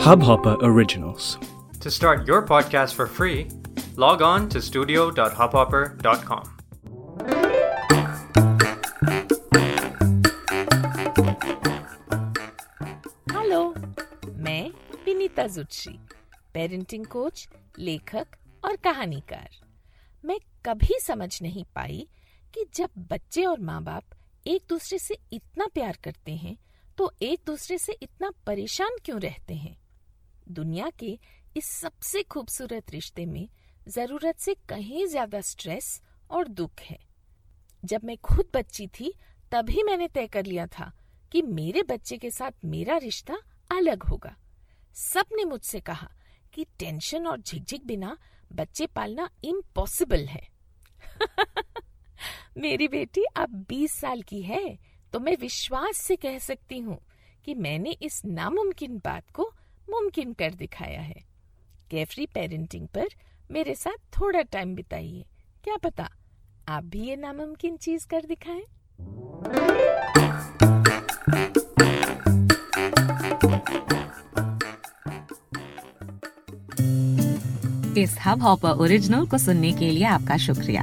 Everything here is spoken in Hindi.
Hubhopper Originals. To start your podcast for free, log on to studio.hubhopper.com. Hello मैं विनीता जुत्शी पेरेंटिंग कोच लेखक और कहानीकार मैं कभी समझ नहीं पाई कि जब बच्चे और माँ बाप एक दूसरे से इतना प्यार करते हैं तो एक दूसरे से इतना परेशान क्यों रहते हैं दुनिया के इस सबसे खूबसूरत रिश्ते में ज़रूरत से कहीं ज़्यादा स्ट्रेस और दुख है। जब मैं खुद बच्ची थी, तभी मैंने तय कर लिया था कि मेरे बच्चे के साथ मेरा रिश्ता अलग होगा। सबने मुझसे कहा कि टेंशन और झिकझिक बिना बच्चे पालना इम्पॉसिबल है। मेरी बेटी अब 20 साल की है तो मैं विश्वास से कह सकती हूँ कि मैंने इस नामुमकिन बात को मुमकिन कर दिखाया है। केफ्री पेरेंटिंग पर मेरे साथ थोड़ा टाइम बिताइए। क्या पता आप भी ये नामुमकिन चीज़ कर दिखाएँ? इस हब हॉपर ओरिजिनल को सुनने के लिए आपका शुक्रिया।